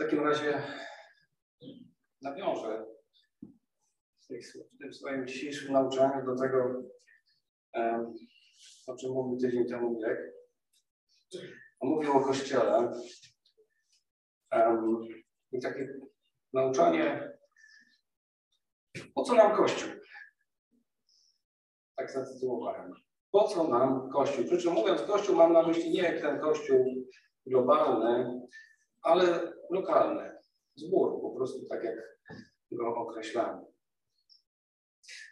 takim razie nawiążę w tym swoim dzisiejszym nauczaniu do tego, o czym mówił tydzień temu Mirek. Mówił o Kościele. I takie nauczanie, po co nam Kościół? Tak zatytułowałem. Po co nam Kościół? Przy czym mówiąc Kościół, mam na myśli nie ten Kościół globalny, ale lokalny. Zbór, po prostu tak jak go określamy.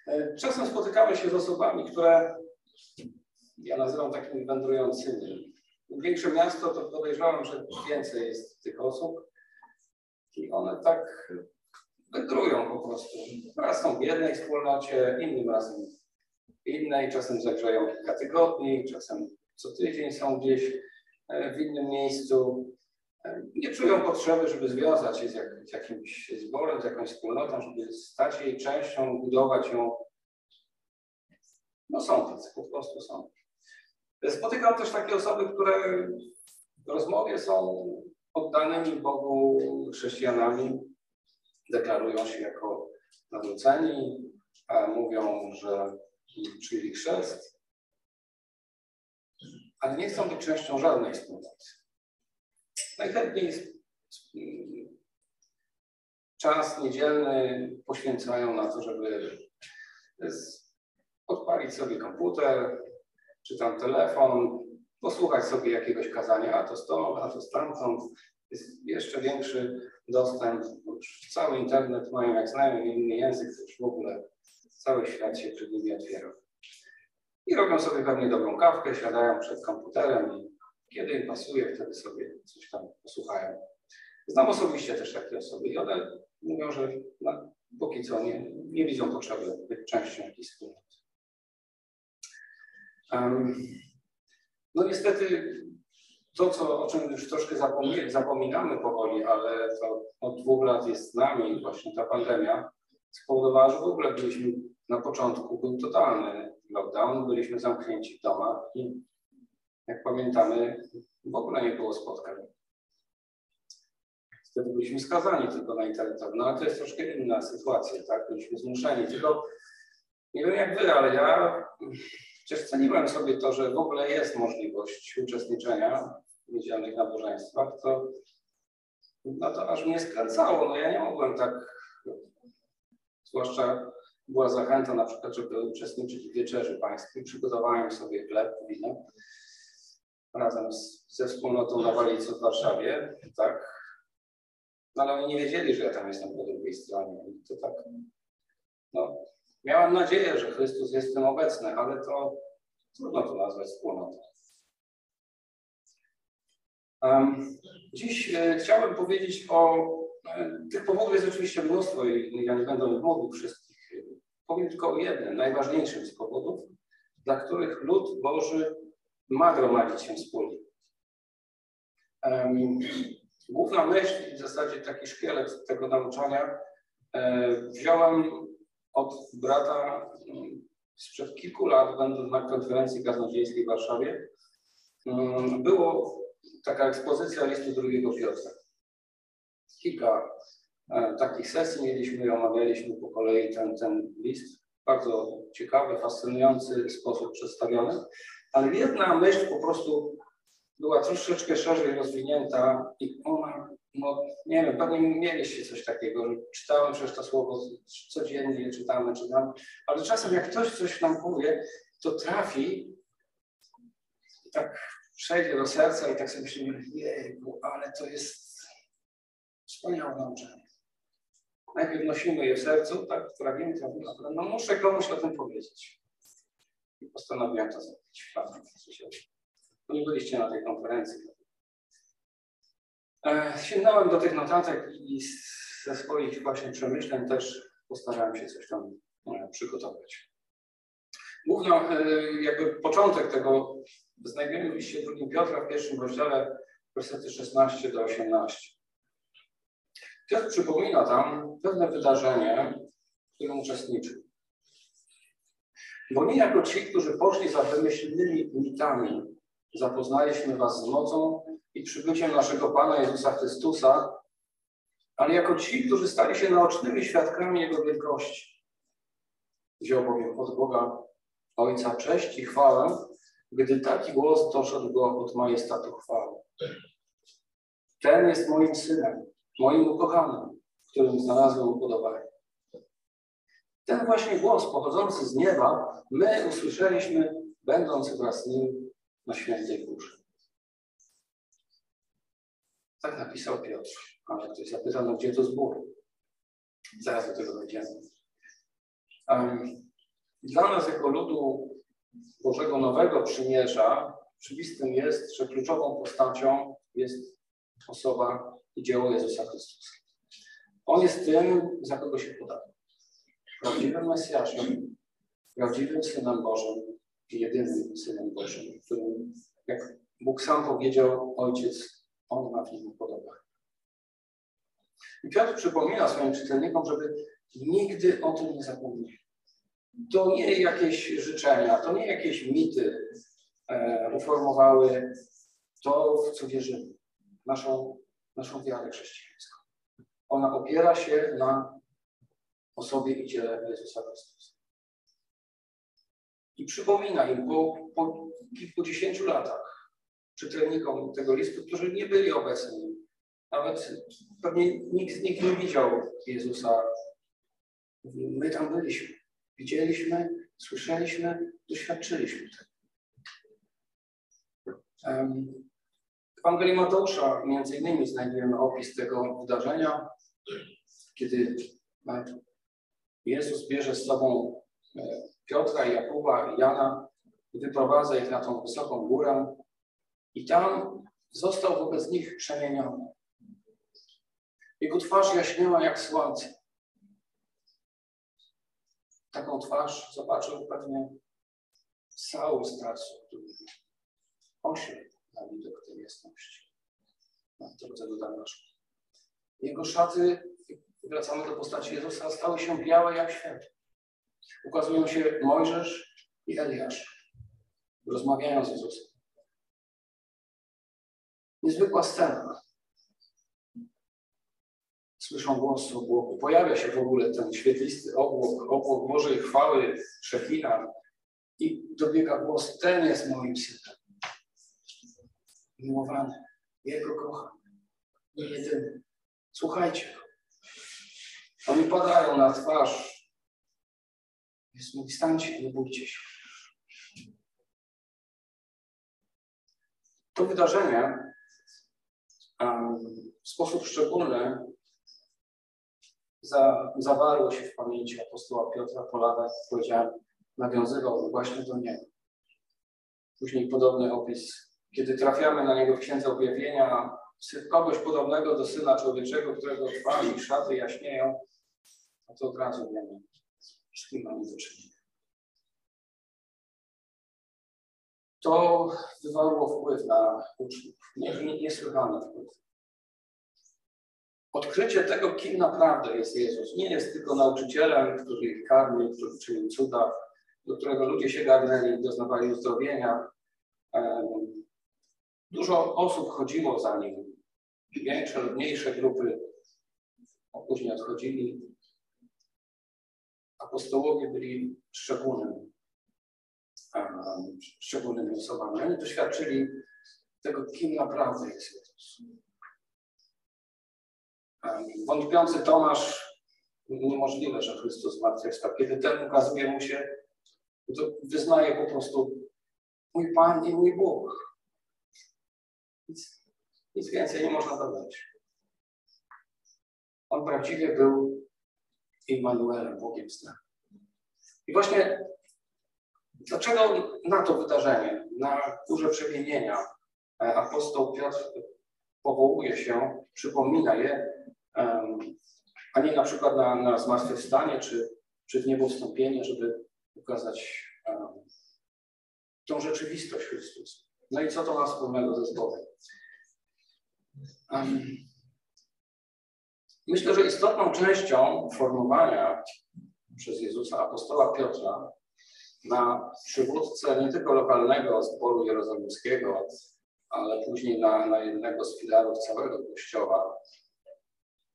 E, czasem spotykamy się z osobami, które ja nazywam takimi wędrującymi. Większe miasto to podejrzewam, że więcej jest tych osób i one tak wędrują po prostu. Raz są w jednej wspólnocie, innym razem w innej, czasem zagrzeją kilka tygodni, czasem co tydzień są gdzieś e, w innym miejscu. Nie czują potrzeby, żeby związać się z, jak, z jakimś zborem, z jakąś wspólnotą, żeby stać jej częścią, budować ją. No są tacy, po prostu są. Spotykam też takie osoby, które w rozmowie są oddanymi Bogu chrześcijanami, deklarują się jako nawróceni, mówią, że przyjęli chrzest, ale nie chcą być częścią żadnej wspólnoty. Najchętniej czas niedzielny poświęcają na to, żeby odpalić sobie komputer, czy tam telefon, posłuchać sobie jakiegoś kazania, a to stąd, a to stamtąd. Jest jeszcze większy dostęp, cały internet mają, jak znają inny język, już w ogóle cały świat się przed nimi otwiera. I robią sobie pewnie dobrą kawkę, siadają przed komputerem i kiedy im pasuje, wtedy sobie coś tam posłuchają. Znam osobiście też takie osoby i one mówią, że no, póki co nie, nie widzą potrzeby być częścią jakiejś wspólnoty. Um, no niestety to, co, o czym już troszkę zapominamy powoli, ale to od dwóch lat jest z nami właśnie ta pandemia, spowodowała, że w ogóle byliśmy na początku, był totalny lockdown, byliśmy zamknięci w domach i jak pamiętamy, w ogóle nie było spotkań. Wtedy byliśmy skazani tylko na internetowe, no ale to jest troszkę inna sytuacja, tak? Byliśmy zmuszeni, tylko nie wiem jak wy, ale ja przecież ceniłem sobie to, że w ogóle jest możliwość uczestniczenia w niedzielnych nabożeństwach, to, no to aż mnie skręcało. No ja nie mogłem tak, zwłaszcza była zachęta na przykład, żeby uczestniczyć w wieczerzy pańskiej. Przygotowałem sobie chleb, wino razem z, ze wspólnotą na Walicu w Warszawie, tak. No ale oni nie wiedzieli, że ja tam jestem po drugiej stronie. I to tak, no, miałem nadzieję, że Chrystus jest tym obecny, ale to trudno to nazwać wspólnotą. Um, dziś e, chciałbym powiedzieć o e, tych powodów jest oczywiście mnóstwo i ja nie będę mówił wszystkich. Powiem tylko o jednym, najważniejszym z powodów, dla których lud Boży ma gromadzić się wspólnie. Główna myśl i w zasadzie taki szkielet tego nauczania e, wziąłem od brata mm, sprzed kilku lat, będąc na konferencji kaznodziejskiej w Warszawie. Mm, było taka ekspozycja listu drugiego Piotra. Kilka e, takich sesji mieliśmy i omawialiśmy po kolei ten, ten list. Bardzo ciekawy, fascynujący sposób przedstawiony. Ale jedna myśl po prostu była troszeczkę szerzej rozwinięta i ona, no nie wiem, pewnie mieliście coś takiego, że czytałem przecież to słowo codziennie, czytamy, czytam, ale czasem jak ktoś coś nam powie, to trafi i tak przejdzie do serca i tak sobie myślimy, jejku, ale to jest wspaniałe nauczanie. Najpierw nosimy je w sercu, tak, ale no muszę komuś o tym powiedzieć. I postanowiłem to zrobić. Nie byliście na tej konferencji. E, sięgnąłem do tych notatek i ze swoich właśnie przemyśleń też postarałem się coś tam e, przygotować. Główno e, jakby początek tego znajdujemy w liście drugim Piotra w pierwszym rozdziale wersety 16 do 18. Piotr przypomina tam pewne wydarzenie, w którym uczestniczył. Bo nie jako ci, którzy poszli za wymyślnymi mitami, zapoznaliśmy was z mocą i przybyciem naszego Pana Jezusa Chrystusa ale jako ci, którzy stali się naocznymi świadkami Jego wielkości. Wziął bowiem od Boga Ojca cześć i chwałę, gdy taki głos doszedł go od majestatu chwały. Ten jest moim synem, moim ukochanym, którym znalazłem upodobanie. Ten właśnie głos pochodzący z nieba my usłyszeliśmy, będąc wraz z nim na świętej górze. Tak napisał Piotr, ale ktoś zapytano, gdzie to zbór. Zaraz do tego dojdziemy. Um, dla nas jako ludu Bożego Nowego Przymierza oczywistym jest, że kluczową postacią jest osoba i dzieło Jezusa Chrystusa. On jest tym, za kogo się podaje. Prawdziwym Mesjaszem, prawdziwym Synem Bożym i jedynym Synem Bożym, którym, jak Bóg sam powiedział, Ojciec, On ma w nim podoba. I Piotr przypomina swoim czytelnikom, żeby nigdy o tym nie zapomnieli. To nie jakieś życzenia, to nie jakieś mity e, uformowały to, w co wierzymy, naszą, naszą wiarę chrześcijańską. Ona opiera się na osobie i ciele Jezusa Chrystusa. I przypomina im po, po kilkudziesięciu latach czytelnikom tego listu, którzy nie byli obecni, nawet pewnie nikt z nich nie widział Jezusa. My tam byliśmy. Widzieliśmy, słyszeliśmy, doświadczyliśmy tego. W Ewangelii Mateusza między innymi znajdujemy opis tego wydarzenia, kiedy Jezus bierze z sobą e, Piotra, Jakuba i Jana i wyprowadza ich na tą wysoką górę i tam został wobec nich przemieniony. Jego twarz jaśniała jak słońce. Taką twarz zobaczył pewnie Saul z który osiadł na widok tej jasności na drodze do Damaszku. Jego szaty, wracamy do postaci Jezusa, stały się białe jak świat. Ukazują się Mojżesz i Eliasz. Rozmawiają z Jezusem. Niezwykła scena. Słyszą głos obłoku. Pojawia się w ogóle ten świetlisty obłok, obłok Bożej chwały, Szefina. I dobiega głos, ten jest moim synem. Miłowany. Jego kocham. Nie jedyny. Słuchajcie go. Oni padają na twarz. Jest mówi, stańcie, nie bójcie się. To wydarzenie w sposób szczególny za, zawarło się w pamięci apostoła Piotra Polada, jak powiedziałem, nawiązywał właśnie do niego. Później podobny opis, kiedy trafiamy na niego w Księdze Objawienia, kogoś podobnego do Syna Człowieczego, którego twarz i szaty jaśnieją, a to od razu wiemy, z kim mamy do czynienia. To wywarło wpływ na uczniów, niesłychany wpływ. Odkrycie tego, kim naprawdę jest Jezus, nie jest tylko nauczycielem, który ich karmił, który czynił cuda, do którego ludzie się garnęli, doznawali uzdrowienia. Dużo osób chodziło za nim, większe lub mniejsze grupy, a później odchodzili. Apostołowie byli szczególnym, szczególnymi osobami. Oni doświadczyli tego, kim naprawdę jest Jezus. Wątpiący Tomasz, niemożliwe, że Chrystus zmartwychwstał. Kiedy ten ukazuje mu się, to wyznaje po prostu mój Pan i mój Bóg. Nic, nic więcej nie można dodać. On prawdziwie był Immanuelem, Bogiem nami. I właśnie dlaczego na to wydarzenie, na górze przemienienia e, apostoł Piotr powołuje się, przypomina je, a nie na przykład na, na zmartwychwstanie czy, czy w niebo wstąpienie, żeby ukazać tą rzeczywistość Chrystusa. No i co to ma wspólnego ze zborem? Myślę, że istotną częścią formowania przez Jezusa apostoła Piotra na przywódcę nie tylko lokalnego zboru jerozolimskiego, ale później na, na jednego z filarów całego Kościoła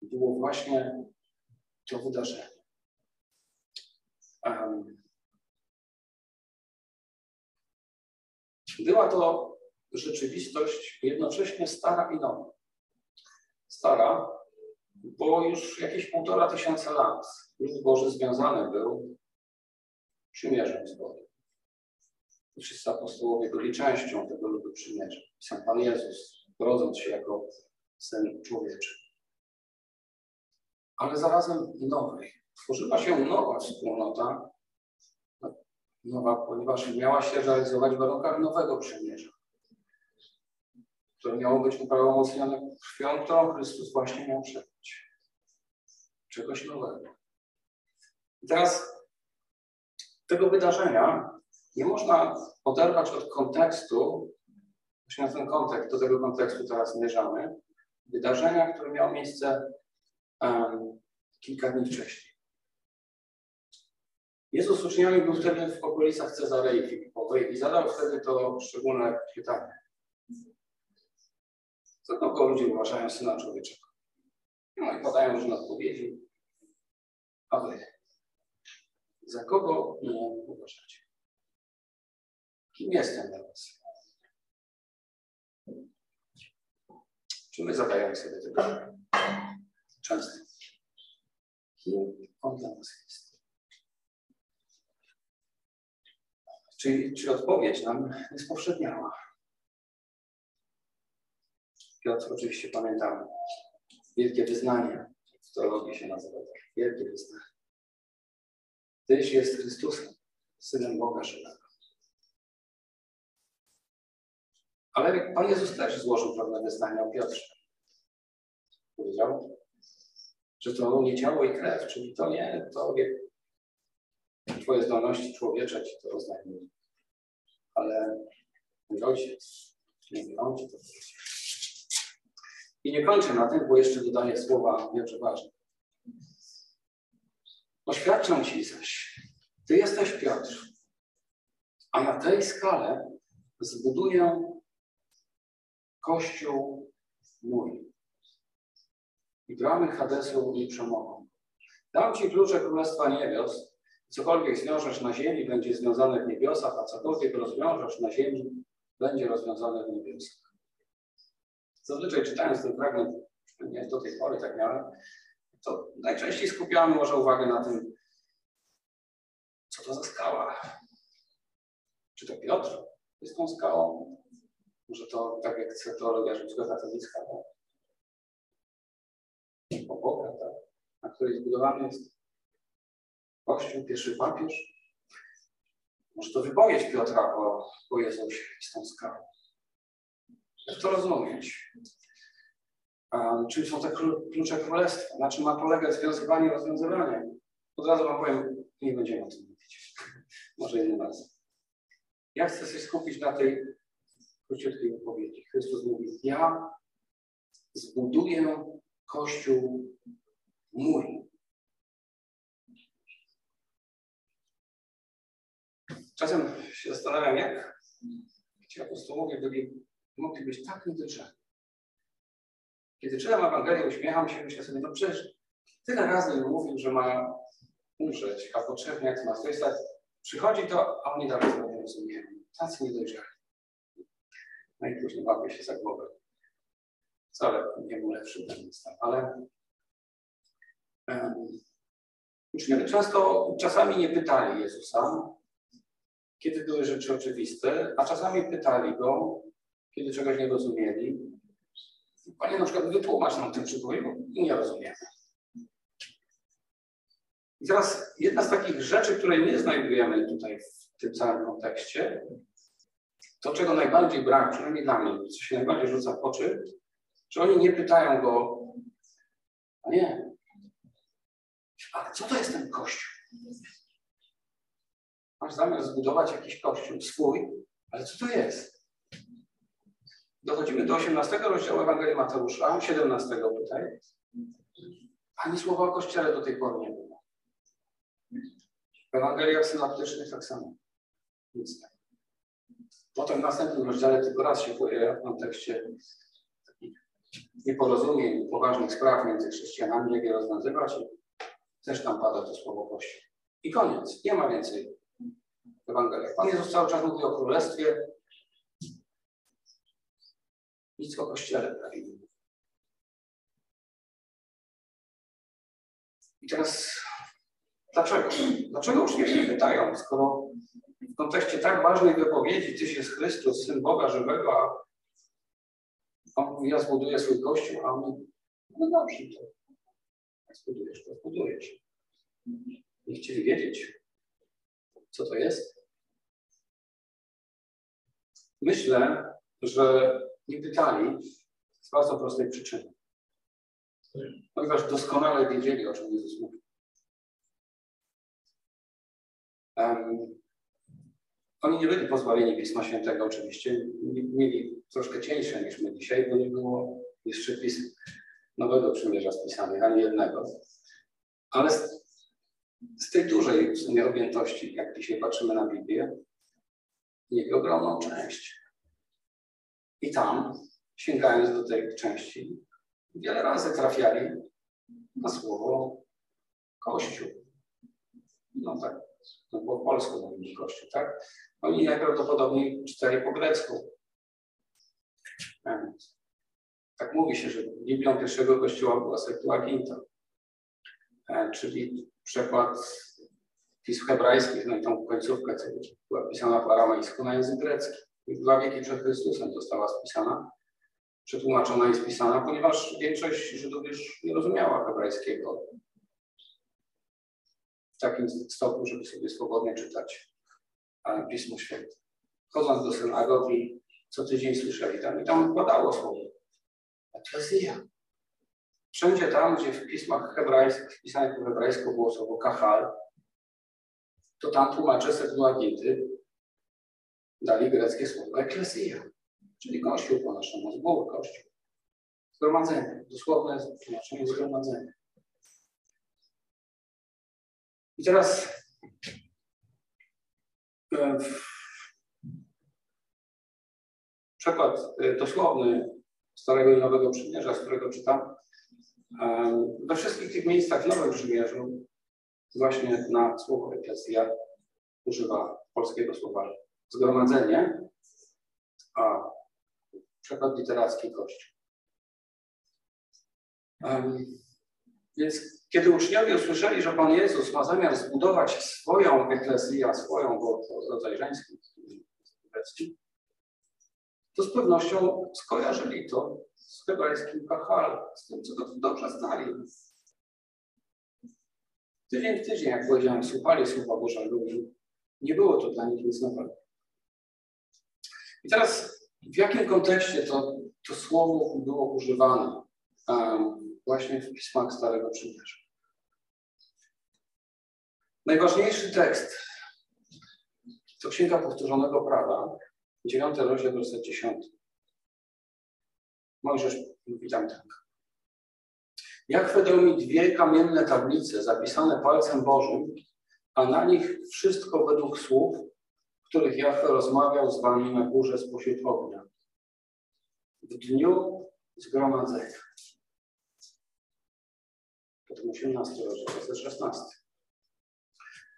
było właśnie to wydarzenie. Była to rzeczywistość jednocześnie stara i nowa. Stara, bo już jakieś półtora tysiąca lat lud Boży związany był przymierzem z Bogiem. Wszyscy apostołowie byli częścią tego ludu przymierza. Sam Pan Jezus, rodząc się jako Syn Człowieczy. Ale zarazem nowej. Tworzyła się nowa wspólnota, nowa, ponieważ miała się realizować w warunkach nowego przymierza, które miało być uprawomocnione krwią, którą Chrystus właśnie miał przebyć. Czegoś nowego. I teraz tego wydarzenia nie można oderwać od kontekstu, właśnie na ten kontekst, do tego kontekstu teraz zmierzamy, wydarzenia, które miało miejsce um, kilka dni wcześniej. Jezus uczniami był wtedy w okolicach Cezarei Filipowej i zadał wtedy to szczególne pytanie. Co kogo ludzie uważają Syna Człowieczego? No i podają różne odpowiedzi. A wy? Za kogo uważacie? Kim jestem dla was? Czy my zadajemy sobie tego często? Kim on dla nas jest? Czy, czy odpowiedź nam jest powszedniała? Piotr oczywiście pamiętamy. Wielkie wyznanie. W teologii się nazywa tak. Wielkie wyznanie. Tyś jest Chrystusem, Synem Boga żywego. Ale Pan Jezus też złożył pewne wyznania o Piotrze. Powiedział, że to nie ciało i krew, czyli to nie to nie Twoje zdolności człowiecze ci to oznajmiły. Ale mój ojciec, nie ci to I nie kończę na tym, bo jeszcze dodaję słowa jakże ważne. Oświadczam ci zaś, ty jesteś Piotr, a na tej skale zbuduję Kościół mój. I bramy Hadesu nie przemogą. Dam Ci klucze Królestwa Niebios. Cokolwiek zwiążesz na ziemi, będzie związane w niebiosach, a cokolwiek rozwiążesz na ziemi, będzie rozwiązane w niebiosach. Zazwyczaj czytając ten fragment, nie do tej pory tak miałem, to najczęściej skupiamy może uwagę na tym, co to za skała. Czy to Piotr jest tą skałą? Może to tak jak chce teologia rzymskokatolicka, tak? Boga, tak? na której zbudowany jest Kościół, pierwszy papież. Może to wypowiedź Piotra o, o Jezusie z tą skałą. To rozumieć? Um, czym są te klucze królestwa? Na czym ma polegać związywanie i rozwiązywanie? Od razu wam powiem, nie będziemy o tym mówić. Może innym razem. Ja chcę się skupić na tej króciutkiej wypowiedzi. Chrystus mówi, ja zbuduję Kościół mój. Czasem się zastanawiam, jak ci apostołowie byli, mogli być tak niedojrzali. Kiedy czytam Ewangelię, uśmiecham się, myślę sobie, no przecież tyle razy mówił, że ma umrzeć, a potrzebnie jak zmartwychwstać. Przychodzi to, a oni dalej tego nie rozumieją. Tacy niedojrzali. No i później łapie się za głowę. Wcale nie był lepszy ten stan, ale um, uczniowie często, czasami nie pytali Jezusa, kiedy były rzeczy oczywiste, a czasami pytali Go, kiedy czegoś nie rozumieli. Panie, na przykład wytłumacz nam ten przykład, bo nie rozumiemy. I teraz jedna z takich rzeczy, której nie znajdujemy tutaj w tym całym kontekście, to, czego najbardziej brak, przynajmniej dla mnie, co się najbardziej rzuca w oczy, że oni nie pytają go, nie, ale co to jest ten kościół? Masz zamiar zbudować jakiś kościół swój, ale co to jest? Dochodzimy do 18 rozdziału Ewangelii Mateusza, 17 tutaj. Ani słowa o kościele do tej pory nie było. W Ewangeliach synoptycznych tak samo. Nic tak. Potem w następnym rozdziale tylko raz się pojawia w kontekście nieporozumień, poważnych spraw między chrześcijanami, jak je rozwiązywać. Też tam pada to słowo Kościół. I koniec. Nie ma więcej Ewangelii. Pan Jezus cały czas mówi o królestwie. Nic o Kościele nie. I teraz dlaczego? Dlaczego uczniowie pytają, skoro w kontekście tak ważnej wypowiedzi Tyś jest Chrystus, Syn Boga żywego, a On mówi, ja zbuduję swój Kościół, a my, no dobrze, to jak zbudujesz, to zbudujesz. Nie chcieli wiedzieć, co to jest. Myślę, że nie pytali z bardzo prostej przyczyny. Ponieważ doskonale wiedzieli, o czym Jezus mówi. Um, oni nie byli pozbawieni Pisma Świętego oczywiście. Mieli troszkę cieńsze niż my dzisiaj, bo nie było jeszcze pism Nowego Przymierza spisanych, ani jednego. Ale z, z tej dużej w sumie objętości, jak dzisiaj patrzymy na Biblię, mieli ogromną część. I tam, sięgając do tej części, wiele razy trafiali na słowo Kościół. No tak, no po polsku mówili Kościół, tak? Oni najprawdopodobniej czytali po grecku. Tak mówi się, że Biblią pierwszego kościoła była Septuaginta, e, czyli przekład pism hebrajskich, no i tą końcówkę, była pisana po aramejsku na język grecki. Dwa wieki przed Chrystusem została spisana, przetłumaczona i spisana, ponieważ większość Żydów już nie rozumiała hebrajskiego w takim stopniu, żeby sobie swobodnie czytać Pismo Święte. Chodząc do synagogi, co tydzień słyszeli tam i tam padało słowo. Eklezja. Wszędzie tam, gdzie w pismach hebrajskich, wpisanych po hebrajsku było słowo kahal, to tam tłumacze Septuaginty dali greckie słowo eklezja, czyli kościół po naszemu, zbór kościół. Zgromadzenie, dosłowne tłumaczenie zgromadzenia. I teraz e, przykład e, dosłowny Starego i Nowego Przymierza, z którego czytam. E, we wszystkich tych miejscach w Nowym Przymierzu właśnie na słowo eklezja używa polskiego słowa zgromadzenie, a przekład literacki kościół. Um, więc kiedy uczniowie usłyszeli, że Pan Jezus ma zamiar zbudować swoją eklezję, swoją, bo rodzaj żeński, to z pewnością skojarzyli to z hebrajskim kahal, z tym, co dobrze znali. Tydzień w tydzień, jak powiedziałem, słuchali Słowa Bożego nie było to dla nich nic nowego. I teraz w jakim kontekście to, to słowo było używane um, właśnie w pismach Starego Przymierza? Najważniejszy tekst to Księga Powtórzonego Prawa, 9 rozdział, werset 10. Mojżesz mówi tam tak. Jak dał mi dwie kamienne tablice zapisane palcem Bożym, a na nich wszystko według słów, których Jachwę rozmawiał z wami na górze spośród ognia. W dniu zgromadzenia. Potem 18 rozdział, 16.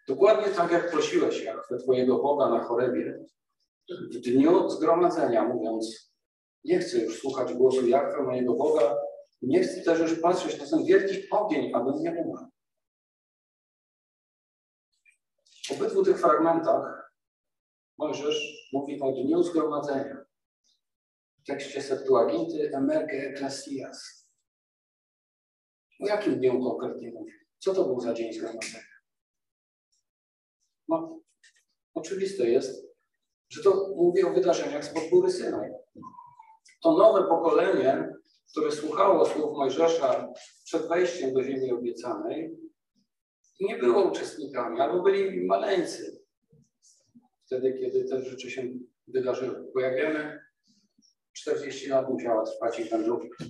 Dokładnie tak, jak prosiłeś Jachwę, Twojego Boga na chorebie, w dniu zgromadzenia, mówiąc, nie chcę już słuchać głosu Jachwę, mojego Boga, nie chcę też już patrzeć na ten wielki ogień, abym nie umarł. W obydwu tych fragmentach Mojżesz mówi o dniu zgromadzenia. W tekście Septuaginty emerge ecclesias. O jakim dniu konkretnie mówi? Co to był za dzień zgromadzenia? No, oczywiste jest, że to mówi o wydarzeniach z podgóry Synaj. To nowe pokolenie, które słuchało słów Mojżesza przed wejściem do ziemi obiecanej, nie było uczestnikami, albo byli maleńcy wtedy, kiedy te rzeczy się wydarzyły. Bo jak wiemy, 40 lat musiała trwać ich wędrówka.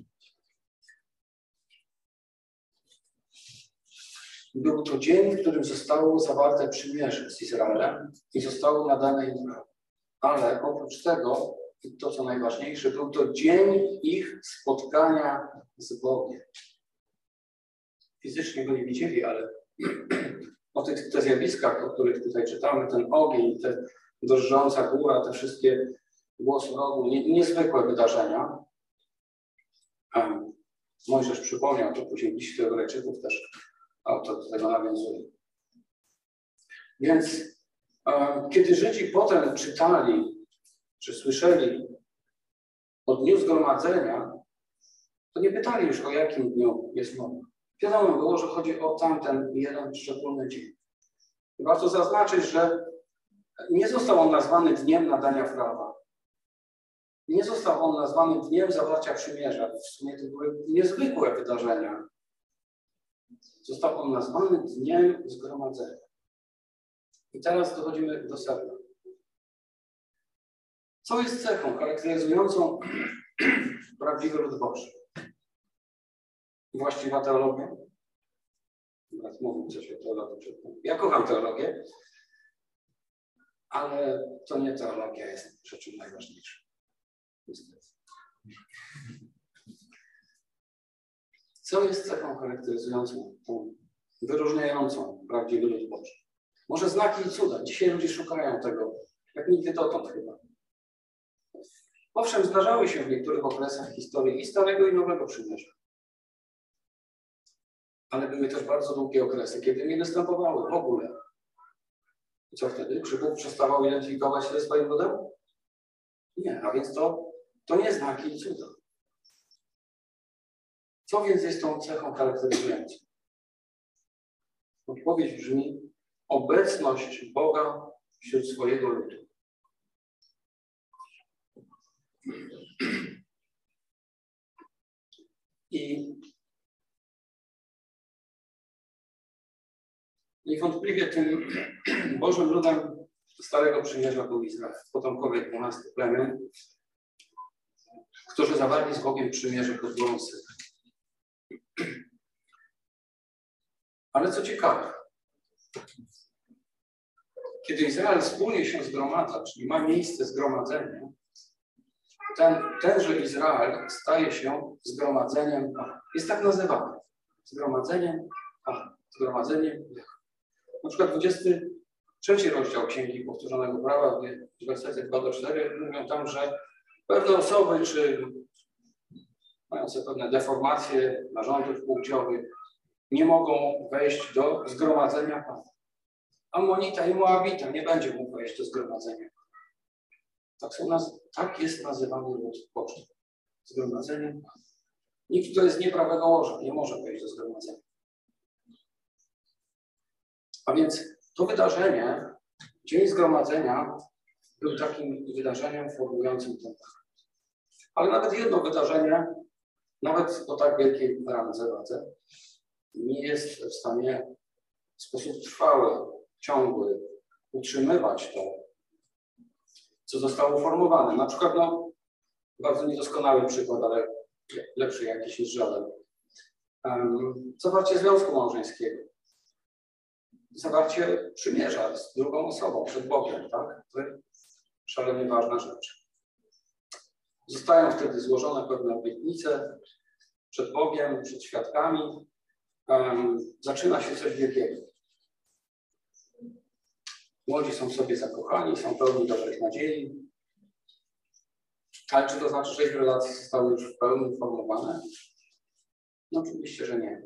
Był to dzień, w którym zostało zawarte przymierze z Izraelem i zostało nadane im. Ale oprócz tego to co najważniejsze, był to dzień ich spotkania z Bogiem. Fizycznie go nie widzieli, ale o tych te zjawiskach, o których tutaj czytamy, ten ogień, te drżąca góra, te wszystkie głosy rogu, nie, niezwykłe wydarzenia. Mojżesz przypomniał to później liście Hebrajczyków też autor do tego nawiązuje. Więc e, kiedy Żydzi potem czytali, czy słyszeli o dniu zgromadzenia, to nie pytali już o jakim dniu jest mowa. Wiadomo było, że chodzi o tamten jeden szczególny dzień. Warto zaznaczyć, że nie został on nazwany dniem nadania prawa. Nie został on nazwany dniem zawarcia przymierza. W sumie to były niezwykłe wydarzenia. Został on nazwany dniem zgromadzenia. I teraz dochodzimy do sedna. Co jest cechą charakteryzującą prawdziwy lud Boży? Właściwa teologia? Teraz mówię coś o teologii. Ja kocham teologię, ale to nie teologia jest rzeczą najważniejszą. Co jest cechą charakteryzującą, tą wyróżniającą prawdziwy lud Boży? Może znaki i cuda. Dzisiaj ludzie szukają tego, jak nigdy dotąd chyba. Owszem, zdarzały się w niektórych okresach historii i Starego i Nowego Przymierza. Ale były też bardzo długie okresy, kiedy nie występowały w ogóle. I co wtedy? Czy Bóg przestawał identyfikować się ze swoim ludem? Nie, a więc to, to nie znaki i cuda. Co więc jest tą cechą charakteryzującą? Odpowiedź brzmi obecność Boga wśród swojego ludu. I niewątpliwie tym Bożym ludem Starego Przymierza był Izrael, potomkowie 12 plemion, którzy zawarli z Bogiem przymierze pod górą Ale co ciekawe, kiedy Izrael wspólnie się zgromadza, czyli ma miejsce zgromadzenia, ten, tenże Izrael staje się zgromadzeniem Jest tak nazywany. Zgromadzeniem. Zgromadzeniem Na przykład 23 rozdział Księgi Powtórzonego Prawa, w wersety 2 do 4 mówią tam, że pewne osoby, czy mające pewne deformacje narządów płciowych, nie mogą wejść do zgromadzenia Pana. Amonita i Moabita nie będzie mógł wejść do zgromadzenia. Tak, są naz- tak jest nazywany lud Boży. Zgromadzeniem Pana. Nikt, kto jest nieprawego łoża, nie może wejść do zgromadzenia. A więc to wydarzenie, Dzień Zgromadzenia, był takim wydarzeniem formującym ten temat. Ale nawet jedno wydarzenie, nawet o tak wielkiej randze nie jest w stanie w sposób trwały, ciągły utrzymywać to, co zostało uformowane. Na przykład, no, bardzo niedoskonały przykład, ale lepszy jakiś niż żaden. Um, zawarcie związku małżeńskiego. Zawarcie przymierza z drugą osobą, przed Bogiem, tak? To szalenie ważna rzecz. Zostają wtedy złożone pewne obietnice przed Bogiem, przed świadkami, um, zaczyna się coś wielkiego. Młodzi są sobie zakochani, są pełni dobrych nadziei. Ale czy to znaczy, że ich relacje zostały już w pełni uformowane? No oczywiście, że nie.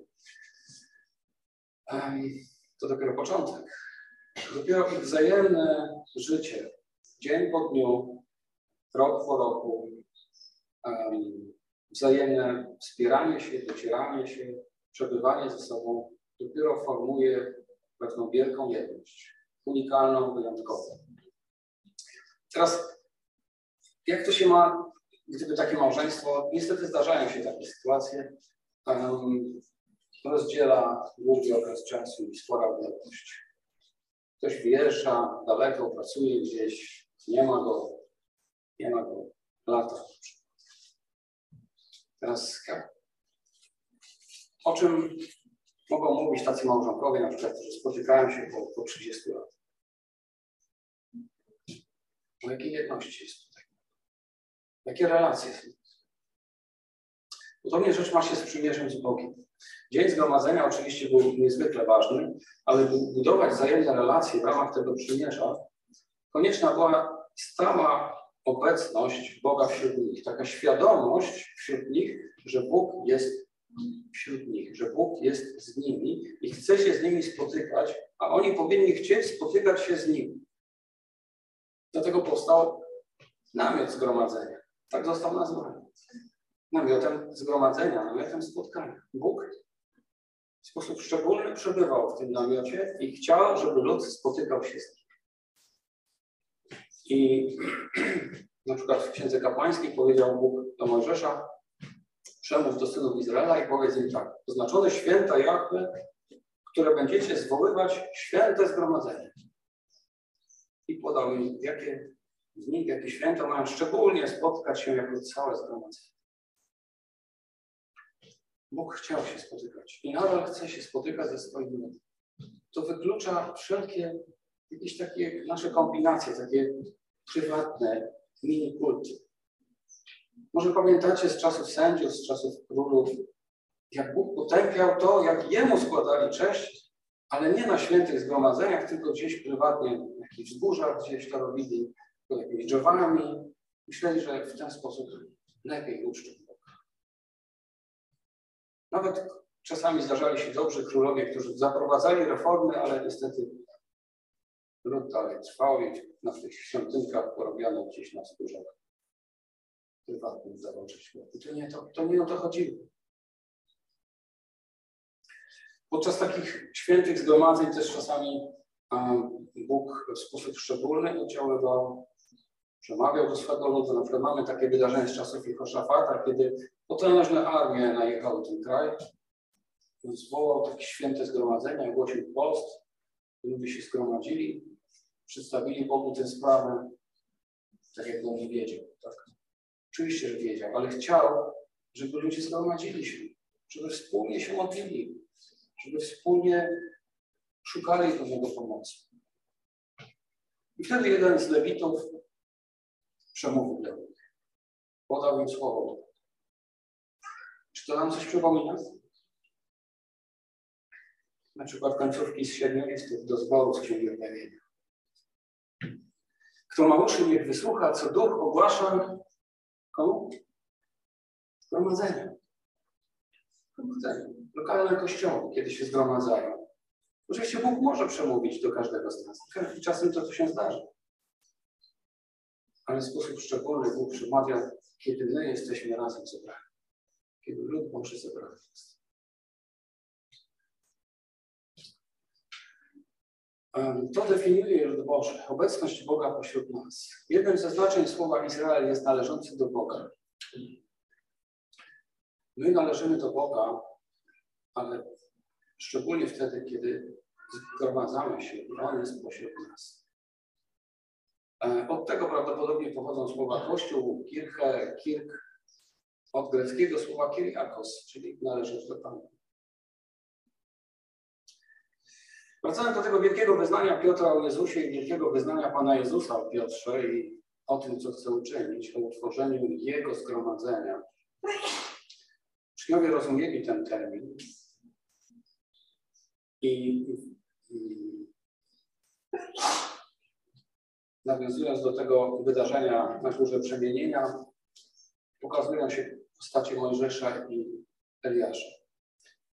Um, to dopiero początek. Dopiero ich wzajemne życie, dzień po dniu, rok po roku, um, wzajemne wspieranie się, docieranie się, przebywanie ze sobą dopiero formuje pewną wielką jedność, unikalną, wyjątkową. Teraz, jak to się ma, gdyby takie małżeństwo, niestety zdarzają się takie sytuacje, um, rozdziela długi okres czasu i spora odległość. Ktoś wyjeżdża daleko, pracuje gdzieś, nie ma go, nie ma go lata. Teraz o czym mogą mówić tacy małżonkowie, na przykład, którzy spotykają się po, po 30 lat? O jakiej jedności jest tutaj? Jakie relacje są? Podobnie rzecz ma się z przymierzem z Bogiem. Dzień zgromadzenia oczywiście był niezwykle ważny, ale budować wzajemne relacje w ramach tego przymierza, konieczna była stała obecność Boga wśród nich, taka świadomość wśród nich, że Bóg jest wśród nich, że Bóg jest z nimi i chce się z nimi spotykać, a oni powinni chcieć spotykać się z nim. Dlatego powstał namiot zgromadzenia. Tak został nazwany. Namiotem zgromadzenia, namiotem spotkania. Bóg sposób szczególny przebywał w tym namiocie i chciał, żeby lud spotykał się z nim. I na przykład w Księdze Kapłańskiej powiedział Bóg do Mojżesza, przemów do synów Izraela i powiedz im tak, oznaczone święta Jahwe, które będziecie zwoływać święte zgromadzenie. I podał im, jakie dni, jakie święta mają szczególnie spotkać się jako całe zgromadzenie. Bóg chciał się spotykać i nadal chce się spotykać ze swoim ludem. To wyklucza wszelkie jakieś takie nasze kombinacje, takie prywatne mini kulty. Może pamiętacie z czasów sędziów, z czasów królów, jak Bóg potępiał to, jak Jemu składali cześć, ale nie na świętych zgromadzeniach, tylko gdzieś prywatnie, na jakichś wzgórzach gdzieś to robili, pod jakimiś drzewami. Myśleli, że w ten sposób lepiej uczczą. Nawet czasami zdarzali się dobrzy królowie, którzy zaprowadzali reformy, ale niestety lud dalej trwał i na tych świątynkach porobiano gdzieś na prywatnym zawodzie świata. To nie, to, to nie o to chodziło. Podczas takich świętych zgromadzeń też czasami Bóg w sposób szczególny udziaływał, przemawiał do swego ludu. Na przykład mamy takie wydarzenie z czasów Jehoszafata, kiedy potężne armie najechały ten kraj. Zwołał takie święte zgromadzenie, ogłosił post. Ludzie się zgromadzili, przedstawili Bogu tę sprawę, tak jak on nie wiedział. Tak? Oczywiście, że wiedział, ale chciał, żeby ludzie zgromadzili się, żeby wspólnie się modlili, żeby wspólnie szukali do niego pomocy. I wtedy jeden z lewitów przemówił do nich. Podał im słowo. Czy to nam coś przypomina? Na przykład końcówki z siedmiu listów do zboru z Księgi Objawienia. Kto ma uszy, niech wysłucha, co duch ogłasza komu? Zgromadzeniu. Zgromadzeniu. Lokalne kościoły, kiedy się zgromadzają. Oczywiście Bóg może przemówić do każdego z nas. Czasem to, to się zdarzy. Ale w sposób szczególny Bóg przemawia, kiedy my jesteśmy razem zebrani. Kiedy lud Boży zebrany jest. To definiuje lud Boży, obecność Boga pośród nas. Jednym ze znaczeń słowa Izrael jest należący do Boga. My należymy do Boga, ale szczególnie wtedy, kiedy zgromadzamy się On jest pośród nas. E, od tego prawdopodobnie pochodzą słowa Kościół, kirche, kirk, od greckiego słowa kiriakos, czyli należeć do Pana. Wracając do tego wielkiego wyznania Piotra o Jezusie i wielkiego wyznania Pana Jezusa o Piotrze i o tym, co chce uczynić, o utworzeniu Jego zgromadzenia. Uczniowie rozumieli ten termin i, i nawiązując do tego wydarzenia na górze przemienienia, pokazują się postacie Mojżesza i Eliasza.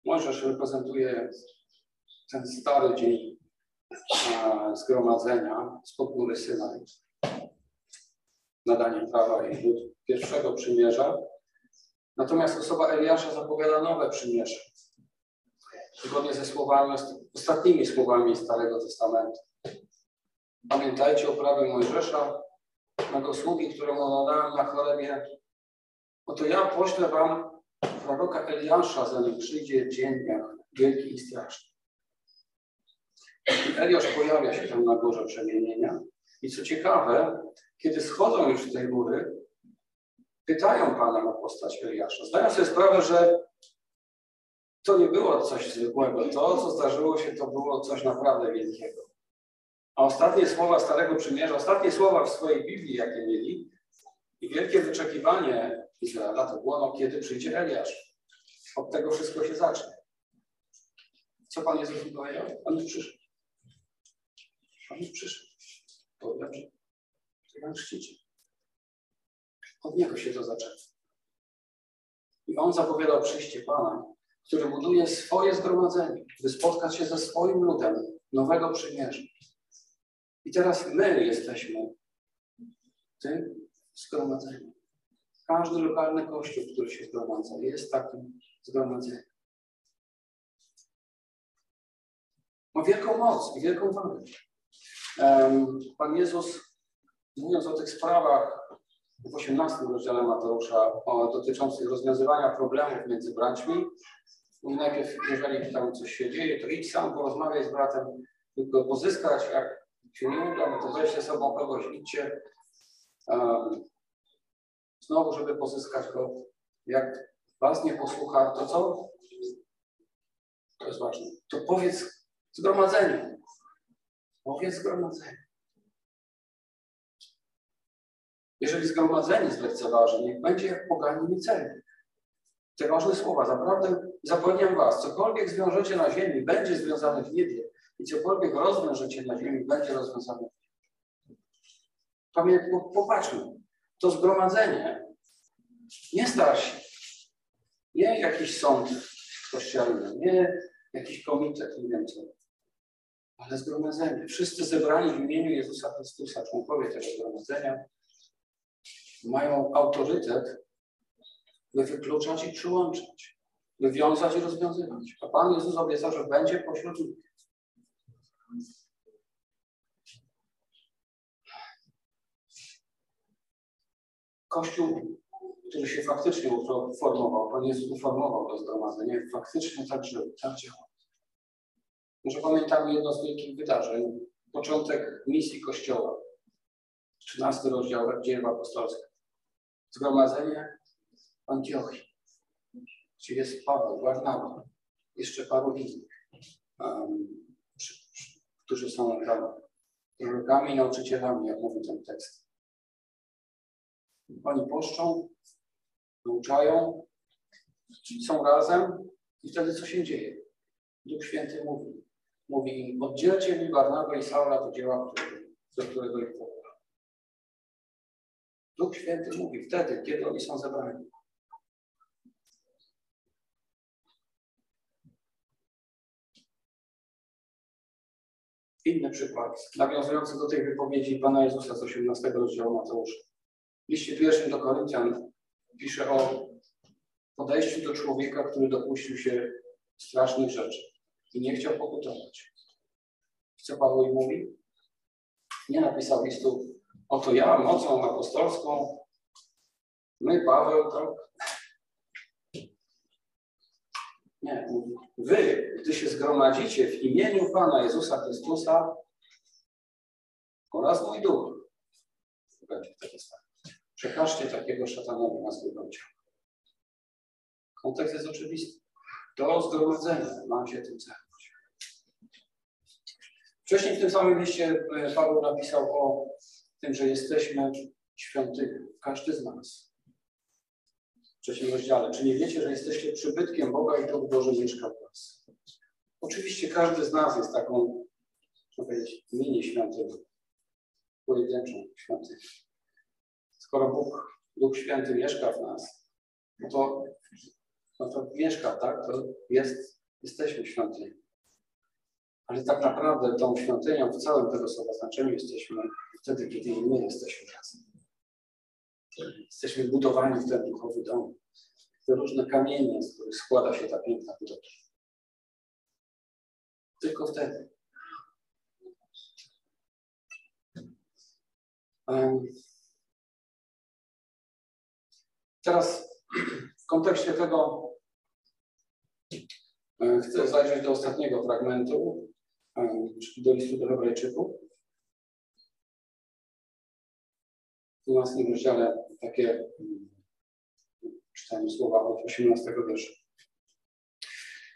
Mojżesz reprezentuje ten stary dzień zgromadzenia spod góry Synaj, nadanie prawa i lud pierwszego przymierza. Natomiast osoba Eliasza zapowiada nowe przymierze, zgodnie ze słowami, ostatnimi słowami Starego Testamentu. Pamiętajcie o prawie Mojżesza, mego sługi, któremu nadałem na chorobie. Oto ja poślę wam proroka Eliasza, zanim przyjdzie dzień wielki i straszny. Eliasz pojawia się tam na górze przemienienia. I co ciekawe, kiedy schodzą już z tej góry, pytają Pana o postać Eliasza. Zdają sobie sprawę, że to nie było coś zwykłego. To, co zdarzyło się, to było coś naprawdę wielkiego. A ostatnie słowa Starego Przymierza, ostatnie słowa w swojej Biblii, jakie mieli, I wielkie wyczekiwanie Izraela to było, no, kiedy przyjdzie Eliasz. Od tego wszystko się zacznie. Co Pan Jezus powiedział? On już przyszedł. On już przyszedł. Powiedział, że Pan chrzcicie. Od Niego się to zaczęło. I On zapowiadał przyjście Pana, który buduje swoje zgromadzenie, by spotkać się ze swoim ludem nowego przymierza. I teraz my jesteśmy tym zgromadzeniem. Każdy lokalny kościół, który się zgromadza, jest takim zgromadzeniem. Ma wielką moc i wielką wagę. Pan Jezus, mówiąc o tych sprawach w 18 rozdziale Mateusza o, dotyczących rozwiązywania problemów między braćmi, mówi najpierw, jeżeli tam coś się dzieje, to idź sam, porozmawiaj z bratem, by go pozyskać, jak się nie uda, no to weź ze sobą kogoś, idźcie. Znowu, żeby pozyskać go. Jak was nie posłucha, to co? To jest ważne. To powiedz zgromadzeniu. Powiedz zgromadzeniu. Jeżeli zgromadzenie zlekceważy, niech będzie jak pogani celny. Te ważne słowa. Zaprawdę zapewniam was, cokolwiek zwiążecie na ziemi, będzie związane w niebie i cokolwiek rozwiążecie na ziemi, będzie rozwiązane w niebie. Pamiętaj, popatrzmy. To zgromadzenie nie starsi, nie jakiś sąd kościelny, nie jakiś komitet, nie wiem co, ale zgromadzenie. Wszyscy zebrani w imieniu Jezusa Chrystusa, członkowie tego zgromadzenia, mają autorytet, by wykluczać i przyłączać, by wiązać i rozwiązywać. A Pan Jezus obiecał, że będzie pośród nich. Kościół, który się faktycznie uformował, Pan Jezus uformował to zgromadzenie, faktycznie tak żył, tak działał. Może pamiętamy jedno z wielkich wydarzeń, początek misji Kościoła, 13 rozdział dzieł apostolskich. Zgromadzenie Antiochii, gdzie jest Paweł, Barnawa, jeszcze paru innych, um, którzy są tam prorokami nauczycielami, jak mówi ten tekst. Oni poszczą, nauczają, są razem i wtedy co się dzieje? Duch Święty mówi, mówi oddzielcie mi Barnabę i Saula do dzieła, do którego ich powołał. Duch Święty mówi wtedy, kiedy oni są zebrani. Inny przykład, nawiązujący do tej wypowiedzi Pana Jezusa z 18 rozdziału Mateusza. W liście pierwszym do Koryntian pisze o podejściu do człowieka, który dopuścił się strasznych rzeczy i nie chciał pokutować. Co Paweł mówi? Nie napisał listu, oto ja mocą apostolską, my, Paweł, to Nie, wy, gdy się zgromadzicie w imieniu Pana Jezusa Chrystusa oraz mój duch, będzie takie Przekażcie takiego szatanowi na swój ciała. Kontekst jest oczywisty. To zgromadzenie ma się tym zająć. Wcześniej w tym samym liście e, Paweł napisał o tym, że jesteśmy świątynią. Każdy z nas trzecim rozdziale. Czy nie wiecie, że jesteście przybytkiem Boga i Duch Boży mieszka w was? Oczywiście każdy z nas jest taką, można powiedzieć, mini świątynią, pojedynczą świątynią. Skoro Bóg, Duch Święty mieszka w nas, no to, no to mieszka, tak? To jest, jesteśmy świątynią. Ale tak naprawdę tą świątynią w całym tego słowa znaczeniu jesteśmy wtedy, kiedy my jesteśmy razem. Jesteśmy budowani w ten duchowy dom. Te różne kamienie, z których składa się ta piękna budowla. Tylko wtedy. Teraz w kontekście tego chcę zajrzeć do ostatniego fragmentu, czyli do listu do Hebrajczyków. w 12 rozdziale takie mm, czytanie słowa od 18 wiersza.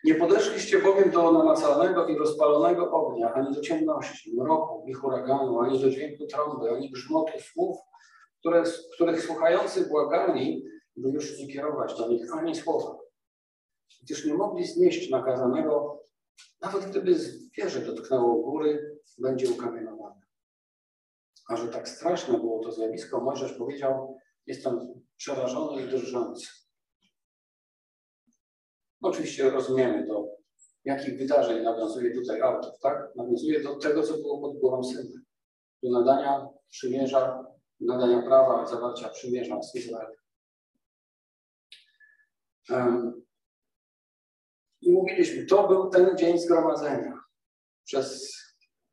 Nie podeszliście bowiem do namacalnego i rozpalonego ognia, ani do ciemności, mroku i huraganu, ani do dźwięku trąby, ani grzmotu słów które, których słuchający błagali, by już nie kierować do nich ani słowa, gdyż nie mogli znieść nakazanego, nawet gdyby zwierzę dotknęło góry, będzie ukamienowane. A że tak straszne było to zjawisko, Mojżesz powiedział, jestem przerażony i drżący. Oczywiście rozumiemy do jakich wydarzeń nawiązuje tutaj autor, tak? Nawiązuje do tego, co było pod głową syna. Do nadania przymierza, nadania prawa zawarcia przymierza z Izraelem. I mówiliśmy, to był ten dzień zgromadzenia. Przez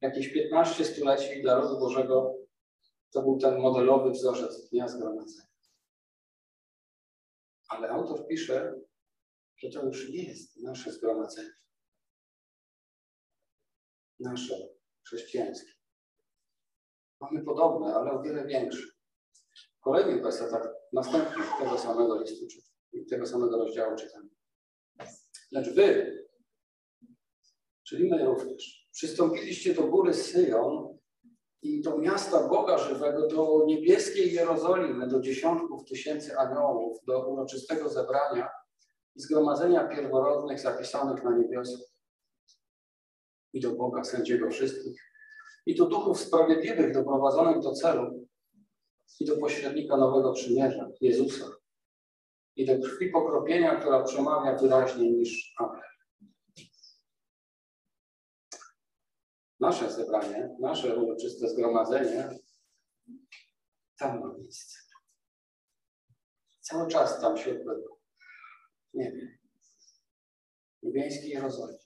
jakieś 15 stuleci dla rodu Bożego to był ten modelowy wzorzec dnia zgromadzenia. Ale autor pisze, że to już nie jest nasze zgromadzenie. Nasze, chrześcijańskie. Mamy podobne, ale o wiele większe. W kolejnych wersetach następnych tego samego listu, tego samego rozdziału czytamy. Lecz wy, czyli my również, przystąpiliście do góry Syjon i do miasta Boga żywego, do niebieskiej Jerozolimy, do dziesiątków tysięcy aniołów, do uroczystego zebrania i zgromadzenia pierworodnych zapisanych na niebiosach i do Boga, sędziego wszystkich, i do duchów sprawiedliwych doprowadzonych do celu, i do pośrednika nowego przymierza, Jezusa, i do krwi pokropienia, która przemawia wyraźniej niż Abel. Nasze zebranie, nasze uroczyste zgromadzenie tam ma miejsce. Cały czas tam się odbywa. Nie wiem. Niebieski Jerozolimie.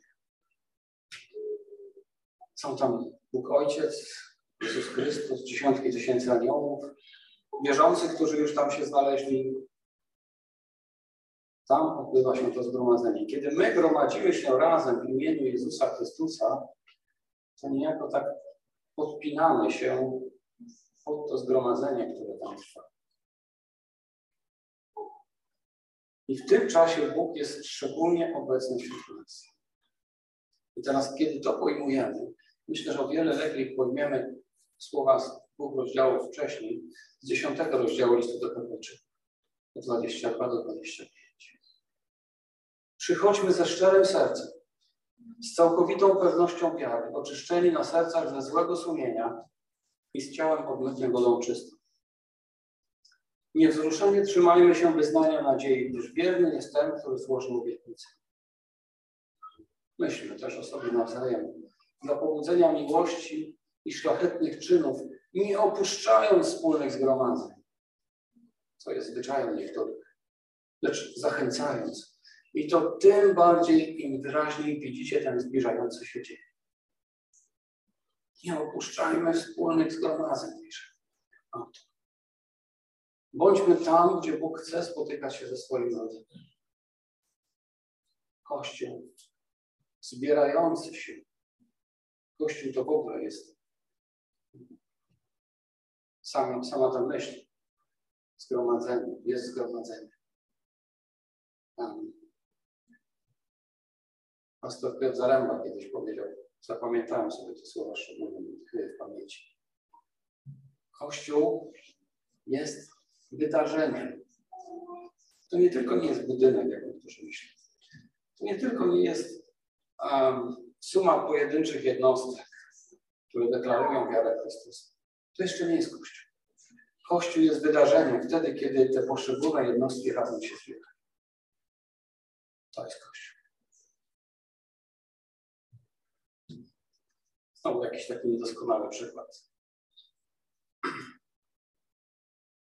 Są tam Bóg Ojciec, Jezus Chrystus, dziesiątki tysięcy aniołów, wierzących, którzy już tam się znaleźli. Tam odbywa się to zgromadzenie. Kiedy my gromadzimy się razem w imieniu Jezusa Chrystusa, to niejako tak podpinamy się pod to zgromadzenie, które tam trwa. I w tym czasie Bóg jest szczególnie obecny wśród nas. I teraz, kiedy to pojmujemy, myślę, że o wiele lepiej pojmiemy słowa z dwóch rozdziałów wcześniej, z dziesiątego rozdziału listu do Hebryczyków, od 22 do 25. Przychodźmy ze szczerym sercem, z całkowitą pewnością wiary, oczyszczeni na sercach ze złego sumienia i z ciałem obmytym wodą czystą. Niewzruszenie trzymajmy się wyznania nadziei, gdyż wierny jest ten, który złożył obietnicę. Myślmy też o sobie nawzajem. Dla pobudzenia miłości i szlachetnych czynów, nie opuszczając wspólnych zgromadzeń, co jest zwyczajem niektórych, lecz zachęcając. I to tym bardziej, im wyraźniej widzicie ten zbliżający się dzień. Nie opuszczajmy wspólnych zgromadzeń, pisze. Bądźmy tam, gdzie Bóg chce spotykać się ze swoim narodem. Kościół zbierający się. Kościół to w ogóle jest sama, sama ta myśl. Zgromadzenie, jest zgromadzenie. Um, pastor Piotr Zaręba kiedyś powiedział, zapamiętałem sobie te słowa szczególnie w pamięci. Kościół jest wydarzeniem. To nie tylko nie jest budynek, jak niektórzy myślą. To nie tylko nie jest um, suma pojedynczych jednostek, które deklarują wiarę Chrystusa. To jeszcze nie jest Kościół. Kościół jest wydarzeniem wtedy, kiedy te poszczególne jednostki razem się zbierają. To jest Kościół. Znowu jakiś taki niedoskonały przykład.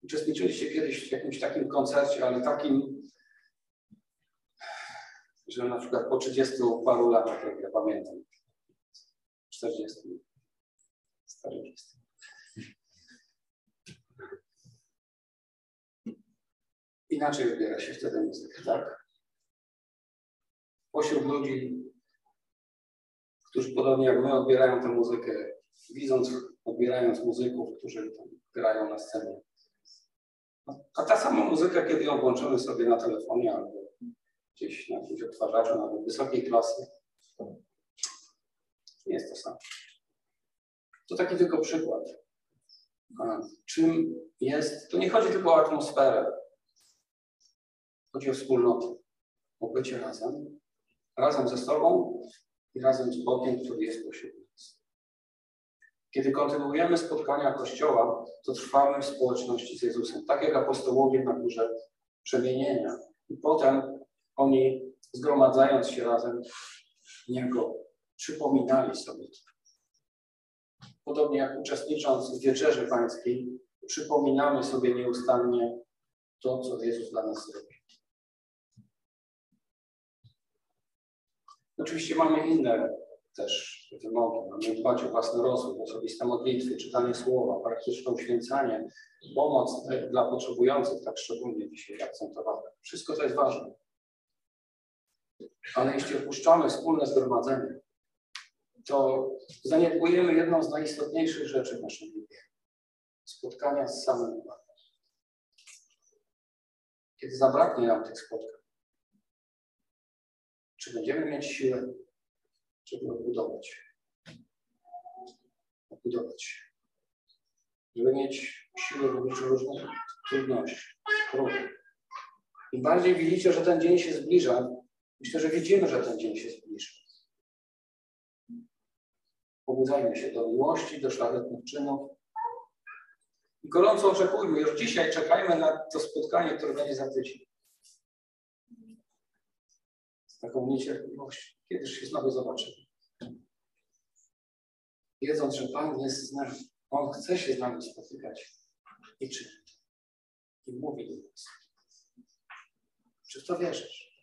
Uczestniczyliście kiedyś w jakimś takim koncercie, ale takim, że na przykład po 30 paru latach, jak ja pamiętam, 40, 40. Inaczej wybiera się wtedy muzykę, tak? Ludzi, którzy podobnie jak my odbierają tę muzykę, widząc, odbierając muzyków, którzy tam grają na scenie. A ta sama muzyka, kiedy ją włączymy sobie na telefonie albo gdzieś na jakimś odtwarzaczu, nawet wysokiej klasy, nie jest to samo. To taki tylko przykład. czym jest, to nie chodzi tylko o atmosferę. Chodzi o wspólnotę, o bycie razem, razem ze sobą i razem z Bogiem, który jest pośród nas. Kiedy kontynuujemy spotkania Kościoła, to trwamy w społeczności z Jezusem, tak jak apostołowie na górze przemienienia. I potem oni, zgromadzając się razem, Niego przypominali sobie. Podobnie jak uczestnicząc w wieczerzy pańskiej, przypominamy sobie nieustannie to, co Jezus dla nas zrobił. Oczywiście mamy inne też wymogi. Mamy dbać o własny rozwój, osobiste modlitwy, czytanie słowa, praktyczne uświęcanie, pomoc dla potrzebujących, tak szczególnie dzisiaj akcentowane. Wszystko to jest ważne. Ale jeśli opuszczamy wspólne zgromadzenie, to zaniedbujemy jedną z najistotniejszych rzeczy w naszym życiu. Spotkania z samym Bogiem. Kiedy zabraknie nam tych spotkań, czy będziemy mieć siłę, żeby odbudować? Odbudować. Żeby mieć siłę w obliczu różnych trudności, prób. Im bardziej widzicie, że ten dzień się zbliża, myślę, że widzimy, że ten dzień się zbliża. Pobudzajmy się do miłości, do szlachetnych czynów. I gorąco oczekujmy, już dzisiaj czekajmy na to spotkanie, które będzie za tydzień. Taką niecierpliwością. Kiedyś się znowu zobaczymy. Wiedząc, że Pan jest z nami. On chce się z nami spotykać i czyni. I mówi do nas. Czy w to wierzysz?